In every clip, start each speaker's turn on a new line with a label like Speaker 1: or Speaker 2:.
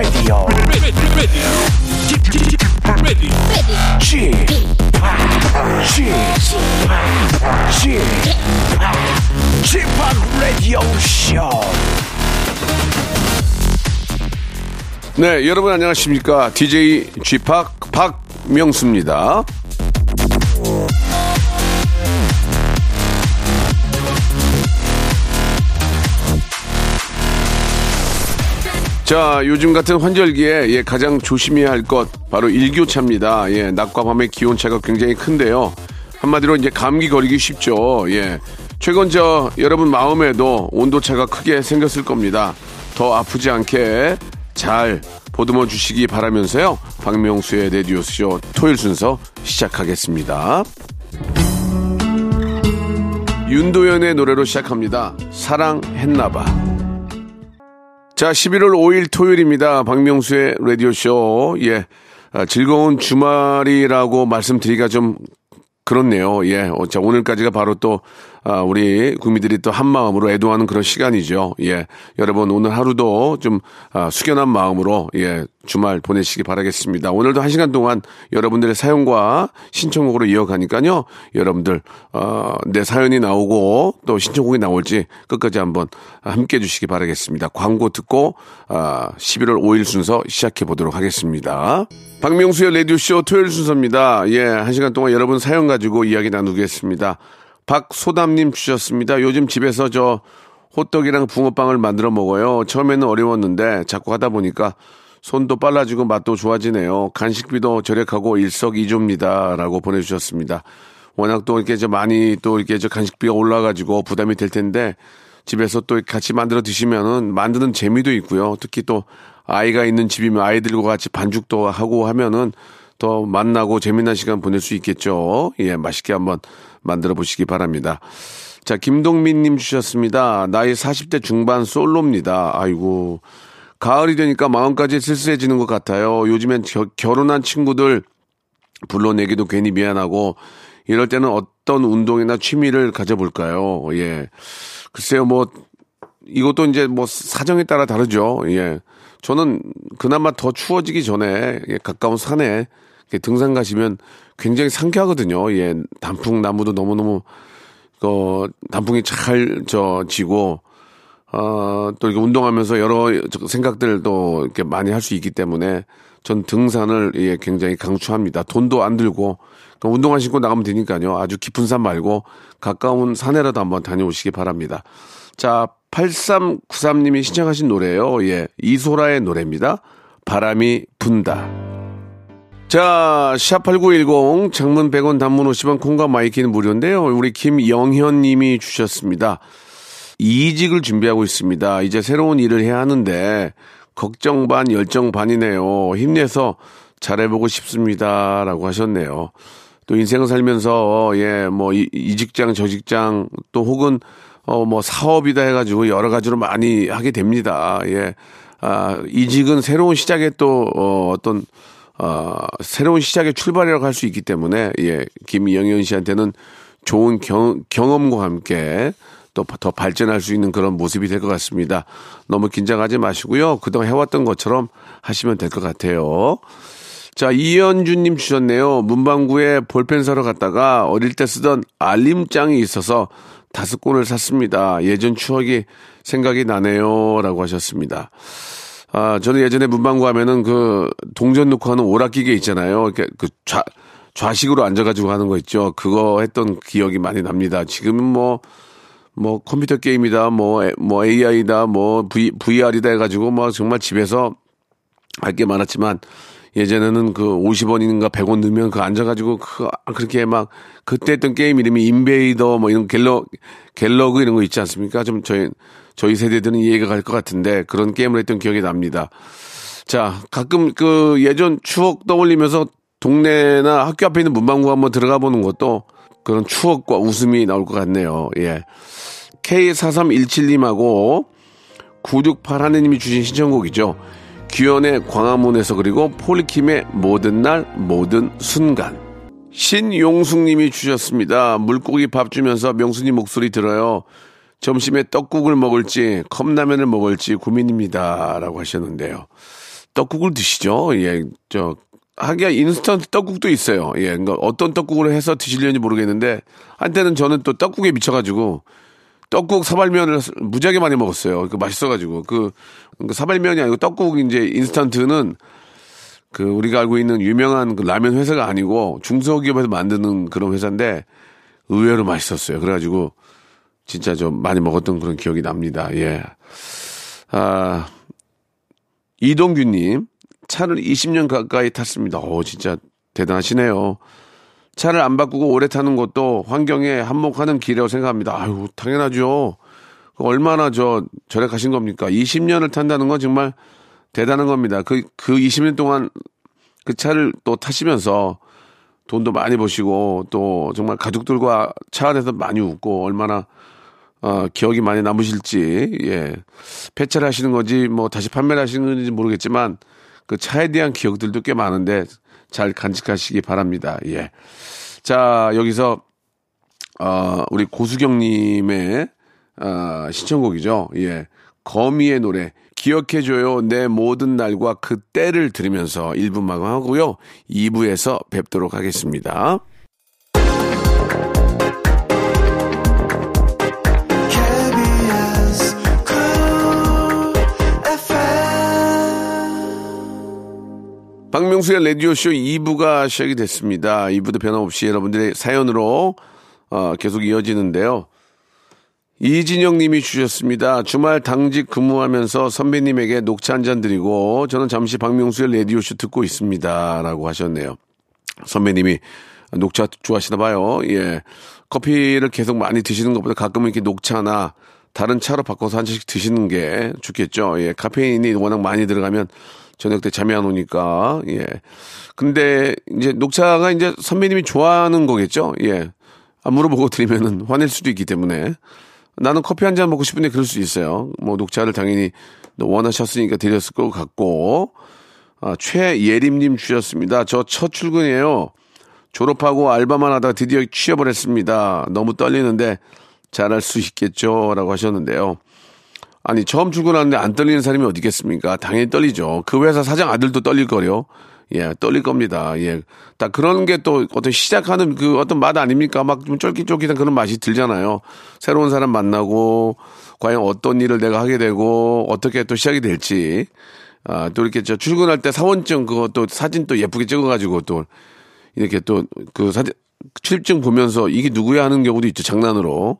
Speaker 1: Radio. Radio Show.
Speaker 2: 네, 여러분 안녕하십니까? DJ 쥐팍 박명수입니다. 자, 요즘 같은 환절기에 예, 가장 조심해야 할 것 바로 일교차입니다. 예, 낮과 밤의 기온 차가 굉장히 큰데요. 한마디로 이제 감기 걸리기 쉽죠. 예. 최근 저 여러분 마음에도 온도 차가 크게 생겼을 겁니다. 더 아프지 않게 잘 보듬어 주시기 바라면서요. 박명수의 레디오쇼 토요일 순서 시작하겠습니다. 윤도현의 노래로 시작합니다. 사랑했나봐. 자, 11월 5일 토요일입니다. 박명수의 라디오쇼. 예. 아, 즐거운 주말이라고 말씀드리기가 좀 그렇네요. 예. 어, 자, 오늘까지가 바로 또, 아, 우리 국민들이 또 한 마음으로 애도하는 그런 시간이죠. 예. 여러분, 오늘 하루도 좀, 아, 숙연한 마음으로, 예. 주말 보내시기 바라겠습니다. 오늘도 한 시간 동안 여러분들의 사연과 신청곡으로 이어가니까요. 여러분들, 어, 내 사연이 나오고 또 신청곡이 나올지 끝까지 한번 함께 해 주시기 바라겠습니다. 광고 듣고, 아, 11월 5일 순서 시작해 보도록 하겠습니다. 박명수의 라디오쇼 토요일 순서입니다. 예. 한 시간 동안 여러분 사연 가지고 이야기 나누겠습니다. 박소담님 주셨습니다. 요즘 집에서 저 호떡이랑 붕어빵을 만들어 먹어요. 처음에는 어려웠는데 자꾸 하다 보니까 손도 빨라지고 맛도 좋아지네요. 간식비도 절약하고 일석이조입니다. 라고 보내주셨습니다. 워낙 또 이렇게 저 많이 또 이렇게 저 간식비가 올라가지고 부담이 될 텐데 집에서 또 같이 만들어 드시면은 만드는 재미도 있고요. 특히 또 아이가 있는 집이면 아이들과 같이 반죽도 하고 하면은 더 만나고 재미난 시간 보낼 수 있겠죠. 예, 맛있게 한번 만들어 보시기 바랍니다. 자, 김동민님 주셨습니다. 나이 40대 중반 솔로입니다. 아이고. 가을이 되니까 마음까지 쓸쓸해지는 것 같아요. 요즘엔 겨, 결혼한 친구들 불러내기도 괜히 미안하고 이럴 때는 어떤 운동이나 취미를 가져볼까요? 예. 글쎄요, 뭐, 이것도 이제 뭐 사정에 따라 다르죠. 예. 저는 그나마 더 추워지기 전에 예, 가까운 산에 등산 가시면 굉장히 상쾌하거든요. 예. 단풍 나무도 너무너무 어, 단풍이 잘 저 지고 어, 또 이렇게 운동하면서 여러 생각들도 이렇게 많이 할 수 있기 때문에 전 등산을 예, 굉장히 강추합니다. 돈도 안 들고 그러니까 운동화 신고 나가면 되니까요. 아주 깊은 산 말고 가까운 산에라도 한번 다녀오시기 바랍니다. 자, 8393님이 신청하신 노래예요. 예, 이소라의 노래입니다. 바람이 분다. 자, 샵8910 장문 100원 단문 50원 콩과 My K는 무료인데요. 우리 김영현 님이 주셨습니다. 이직을 준비하고 있습니다. 이제 새로운 일을 해야 하는데 걱정 반 열정 반이네요. 힘내서 잘해보고 싶습니다. 라고 하셨네요. 또 인생을 살면서 예, 뭐 이 직장 저 직장 또 혹은 어 뭐 사업이다 해가지고 여러 가지로 많이 하게 됩니다. 예. 아, 이직은 새로운 시작의 또 어, 어떤 어, 새로운 시작의 출발이라고 할 수 있기 때문에 예, 김영현 씨한테는 좋은 경, 경험과 함께 또 더 발전할 수 있는 그런 모습이 될 것 같습니다. 너무 긴장하지 마시고요. 그동안 해왔던 것처럼 하시면 될 것 같아요. 자, 이현주님 주셨네요. 문방구에 볼펜 사러 갔다가 어릴 때 쓰던 알림장이 있어서 다섯 권을 샀습니다. 예전 추억이 생각이 나네요. 라고 하셨습니다. 아, 저는 예전에 문방구 하면은 그 동전 넣고 하는 오락기계 있잖아요. 그 좌, 좌식으로 앉아가지고 하는 거 있죠. 그거 했던 기억이 많이 납니다. 지금은 뭐, 뭐 컴퓨터 게임이다, 뭐, 뭐 AI다, 뭐 V, VR이다 해가지고 뭐 정말 집에서 할 게 많았지만 예전에는 그 50원인가 100원 넣으면 그 앉아가지고 그, 그렇게 막 그때 했던 게임 이름이 인베이더 뭐 이런 갤러, 갤러그 이런 거 있지 않습니까? 좀 저희, 저희 세대들은 이해가 갈 것 같은데 그런 게임을 했던 기억이 납니다. 자, 가끔 그 예전 추억 떠올리면서 동네나 학교 앞에 있는 문방구 한번 들어가 보는 것도 그런 추억과 웃음이 나올 것 같네요. 예. K4317님하고 968 하느님이 주신 신청곡이죠. 규현의 광화문에서 그리고 폴리킴의 모든 날 모든 순간 신용숙님이 주셨습니다. 물고기 밥 주면서 명수님 목소리 들어요. 점심에 떡국을 먹을지 컵라면을 먹을지 고민입니다라고 하셨는데요. 떡국을 드시죠? 예, 저 하기야 인스턴트 떡국도 있어요. 예, 그러니까 어떤 떡국을 해서 드시려는지 모르겠는데 한때는 저는 또 떡국에 미쳐가지고 떡국 사발면을 무지하게 많이 먹었어요. 그 맛있어가지고 그, 그 사발면이 아니고 떡국 이제 인스턴트는 그 우리가 알고 있는 유명한 그 라면 회사가 아니고 중소기업에서 만드는 그런 회사인데 의외로 맛있었어요. 그래가지고 진짜 좀 많이 먹었던 그런 기억이 납니다. 예. 아, 이동규님, 차를 20년 가까이 탔습니다. 오, 진짜 대단하시네요. 차를 안 바꾸고 오래 타는 것도 환경에 한몫하는 길이라고 생각합니다. 아유, 당연하죠. 얼마나 저 절약하신 겁니까? 20년을 탄다는 건 정말 대단한 겁니다. 그, 그 20년 동안 그 차를 또 타시면서 돈도 많이 버시고 또 정말 가족들과 차 안에서 많이 웃고 얼마나 어, 기억이 많이 남으실지, 예. 폐차를 하시는 건지, 뭐, 다시 판매를 하시는 건지 모르겠지만, 그 차에 대한 기억들도 꽤 많은데, 잘 간직하시기 바랍니다. 예. 자, 여기서, 어, 우리 고수경님의, 어, 신청곡이죠. 예. 거미의 노래, 기억해줘요. 내 모든 날과 그때를 들으면서 1부 마감하고요. 2부에서 뵙도록 하겠습니다. 박명수의 라디오쇼 2부가 시작이 됐습니다. 2부도 변함없이 여러분들의 사연으로 어, 계속 이어지는데요. 이진영 님이 주셨습니다. 주말 당직 근무하면서 선배님에게 녹차 한 잔 드리고 저는 잠시 박명수의 라디오쇼 듣고 있습니다. 라고 하셨네요. 선배님이 녹차 좋아하시나 봐요. 예. 커피를 계속 많이 드시는 것보다 가끔은 이렇게 녹차나 다른 차로 바꿔서 한 잔씩 드시는 게 좋겠죠. 예. 카페인이 워낙 많이 들어가면 저녁 때 잠이 안 오니까. 예. 근데 이제 녹차가 이제 선배님이 좋아하는 거겠죠. 예. 안 물어보고 드리면은 화낼 수도 있기 때문에. 나는 커피 한 잔 먹고 싶은데 그럴 수 있어요. 뭐 녹차를 당연히 원하셨으니까 드렸을 것 같고. 아, 최예림님 주셨습니다. 저 첫 출근이에요. 졸업하고 알바만 하다가 드디어 취업을 했습니다. 너무 떨리는데 잘할 수 있겠죠? 라고 하셨는데요. 아니, 처음 출근하는데 안 떨리는 사람이 어디 있겠습니까? 당연히 떨리죠. 그 회사 사장 아들도 떨릴 거요. 예, 떨릴 겁니다. 예. 딱 그런 게 또 어떤 시작하는 그 어떤 맛 아닙니까? 막 좀 쫄깃쫄깃한 그런 맛이 들잖아요. 새로운 사람 만나고, 과연 어떤 일을 내가 하게 되고, 어떻게 또 시작이 될지. 아, 또 이렇게 저 출근할 때 사원증 그것도 사진 또 예쁘게 찍어가지고 또 이렇게 또 그 사진, 출입증 보면서 이게 누구야 하는 경우도 있죠. 장난으로.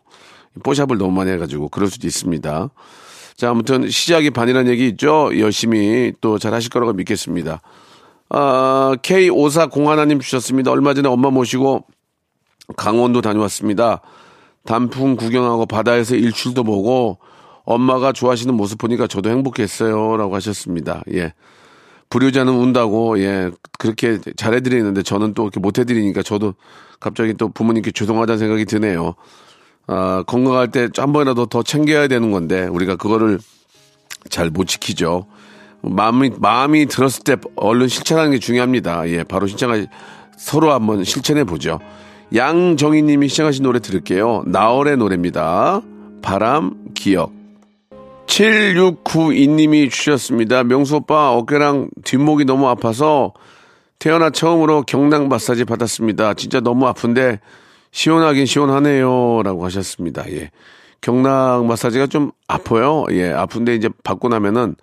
Speaker 2: 뽀샵을 너무 많이 해가지고 그럴 수도 있습니다. 자, 아무튼 시작이 반이라는 얘기 있죠. 열심히 또 잘 하실 거라고 믿겠습니다. 아, K5401님 주셨습니다. 얼마 전에 엄마 모시고 강원도 다녀왔습니다. 단풍 구경하고 바다에서 일출도 보고 엄마가 좋아하시는 모습 보니까 저도 행복했어요. 라고 하셨습니다. 예. 불효자는 운다고, 예. 그렇게 잘해드리는데 저는 또 이렇게 못해드리니까 저도 갑자기 또 부모님께 죄송하다는 생각이 드네요. 아, 건강할 때 한 번이라도 더 챙겨야 되는 건데 우리가 그거를 잘 못 지키죠. 마음이, 마음이 들었을 때 얼른 실천하는 게 중요합니다. 예, 바로 실천하, 서로 한번 실천해 보죠. 양정희 님이 시청하신 노래 들을게요. 나얼의 노래입니다. 바람, 기억. 7692님이 주셨습니다. 명수 오빠 어깨랑 뒷목이 너무 아파서 태어나 처음으로 경락 마사지 받았습니다. 진짜 너무 아픈데 시원하긴 시원하네요. 라고 하셨습니다. 예. 경락 마사지가 좀 아파요. 예. 아픈데 이제 받고 나면은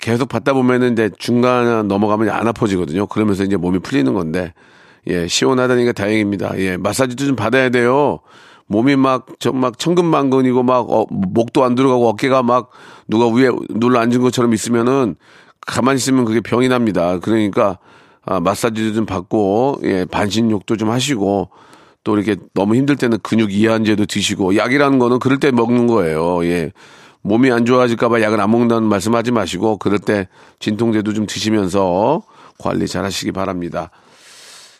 Speaker 2: 계속 받다 보면은 이제 중간 넘어가면 안 아파지거든요. 그러면서 이제 몸이 풀리는 건데, 예, 시원하다니까 다행입니다. 예, 마사지도 좀 받아야 돼요. 몸이 막, 저, 막, 천근만근이고, 막, 어, 목도 안 들어가고, 어깨가 막, 누가 위에 눌러 앉은 것처럼 있으면은, 가만히 있으면 그게 병이 납니다. 그러니까, 아, 마사지도 좀 받고, 예, 반신욕도 좀 하시고, 또 이렇게 너무 힘들 때는 근육 이완제도 드시고, 약이라는 거는 그럴 때 먹는 거예요. 예. 몸이 안 좋아질까봐 약을 안 먹는다는 말씀 하지 마시고, 그럴 때 진통제도 좀 드시면서 관리 잘 하시기 바랍니다.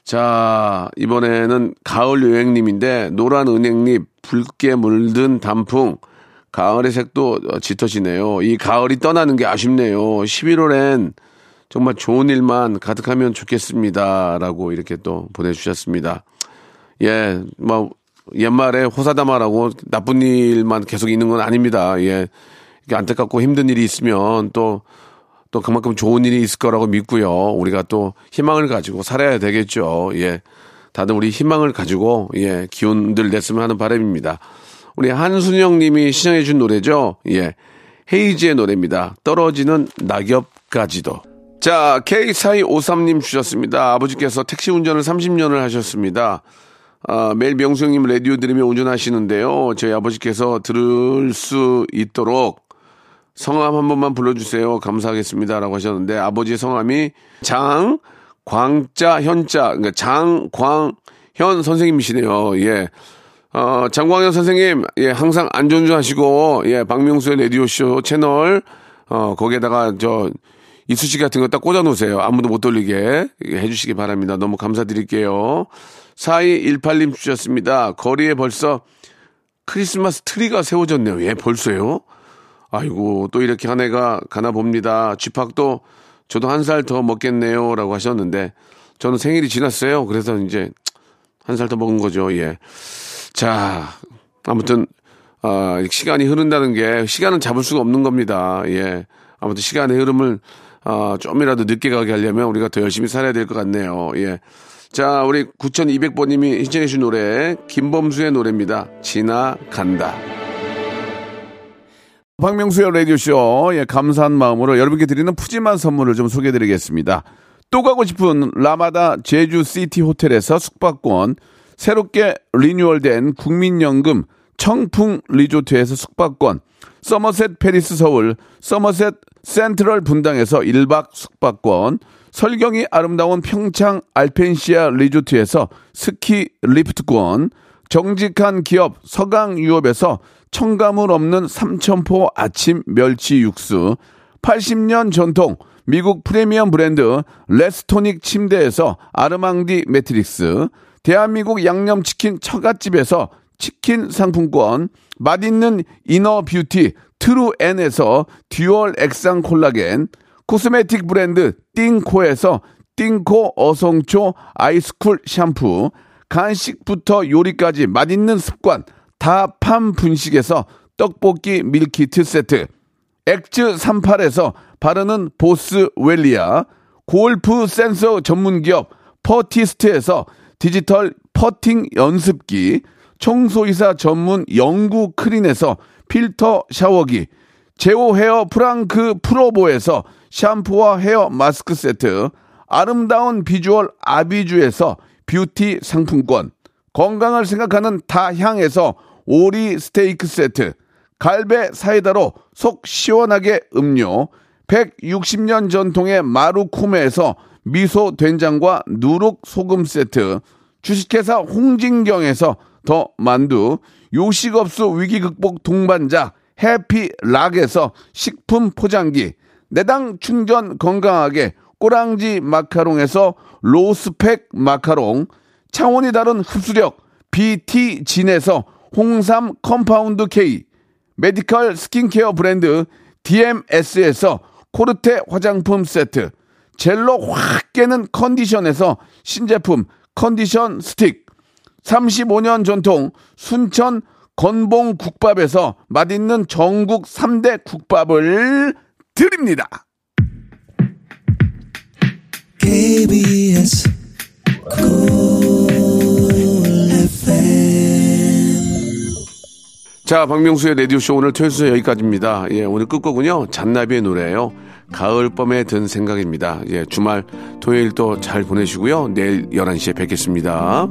Speaker 2: 자, 이번에는 가을 여행님인데, 노란 은행잎, 붉게 물든 단풍, 가을의 색도 어, 짙어지네요. 이 가을이 떠나는 게 아쉽네요. 11월엔 정말 좋은 일만 가득하면 좋겠습니다. 라고 이렇게 또 보내주셨습니다. 예, 뭐, 옛말에 호사다마라고 나쁜 일만 계속 있는 건 아닙니다. 예. 이게 안타깝고 힘든 일이 있으면 또, 또 그만큼 좋은 일이 있을 거라고 믿고요. 우리가 또 희망을 가지고 살아야 되겠죠. 예. 다들 우리 희망을 가지고, 예, 기운들 냈으면 하는 바람입니다. 우리 한순영 님이 시청해준 노래죠. 예. 헤이지의 노래입니다. 떨어지는 낙엽까지도. 자, K4253님 주셨습니다. 아버지께서 택시 운전을 30년을 하셨습니다. 아, 매일 명수 형님 라디오 들으며 운전하시는데요. 저희 아버지께서 들을 수 있도록 성함 한 번만 불러주세요. 감사하겠습니다. 라고 하셨는데 아버지의 성함이 장, 광자, 현자, 그러니까 장 광 현 선생님이시네요. 예. 어, 장광현 선생님, 예, 항상 안전운전하시고, 예, 박명수의 라디오쇼 채널, 어, 거기에다가 저, 이쑤시 같은 거 딱 꽂아 놓으세요. 아무도 못 돌리게 해주시기 바랍니다. 너무 감사드릴게요. 4218님 주셨습니다. 거리에 벌써 크리스마스 트리가 세워졌네요. 예, 벌써요? 아이고, 또 이렇게 한 해가 가나 봅니다. 쥐팍도 저도 한 살 더 먹겠네요. 라고 하셨는데, 저는 생일이 지났어요. 그래서 이제 한 살 더 먹은 거죠. 예. 자, 아무튼, 아, 시간이 흐른다는 게 시간은 잡을 수가 없는 겁니다. 예. 아무튼 시간의 흐름을 아, 좀이라도 늦게 가게 하려면 우리가 더 열심히 살아야 될 것 같네요. 예. 자, 우리 9200번님이 신청해 주신 노래, 김범수의 노래입니다. 지나간다. 박명수의 라디오쇼, 예, 감사한 마음으로 여러분께 드리는 푸짐한 선물을 좀 소개해 드리겠습니다. 또 가고 싶은 라마다 제주시티 호텔에서 숙박권, 새롭게 리뉴얼된 국민연금 청풍 리조트에서 숙박권, 서머셋 팰리스 서울, 서머셋 센트럴 분당에서 1박 숙박권, 설경이 아름다운 평창 알펜시아 리조트에서 스키 리프트권, 정직한 기업 서강유업에서 첨가물 없는 삼천포 아침 멸치 육수, 80년 전통 미국 프리미엄 브랜드 레스토닉 침대에서 아르망디 매트리스, 대한민국 양념치킨 처갓집에서 치킨 상품권, 맛있는 inner beauty 트루엔에서 dual 액상 콜라겐, cosmetic 브랜드 띵코에서 띵코 어성초 ice cool 샴푸, 간식부터 요리까지 맛있는 습관 다팜 분식에서 떡볶이 밀키트 세트, 엑즈 38에서 바르는 보스웰리아, 골프 센서 전문 기업 퍼티스트에서 디지털 퍼팅 연습기, 청소이사 전문 영구 크린에서 필터 샤워기, 제오 헤어 프랑크 프로보에서 샴푸와 헤어 마스크 세트, 아름다운 비주얼 아비주에서 뷰티 상품권, 건강을 생각하는 다향에서 오리 스테이크 세트, 갈배 사이다로 속 시원하게 음료, 160년 전통의 마루코메에서 미소 된장과 누룩 소금 세트, 주식회사 홍진경에서 더 만두, 요식업소 위기 극복 동반자 해피락에서 식품 포장기, 내당 충전 건강하게 꼬랑지 마카롱에서 로스펙 마카롱, 차원이 다른 흡수력 BT진에서 홍삼 compound K, medical skincare 브랜드 DMS에서 코르테 화장품 세트, 젤로 확 깨는 컨디션에서 신제품 컨디션 스틱, 35년 전통 순천 건봉 국밥에서 맛있는 전국 3대 국밥을 드립니다.
Speaker 3: KBS
Speaker 2: 자, 박명수의 라디오쇼 오늘 토요일 여기까지입니다. 예, 오늘 끝곡은요, 잔나비의 노래예요. 가을밤에 든 생각입니다. 예, 주말 토요일 또 잘 보내시고요. 내일 11시에 뵙겠습니다.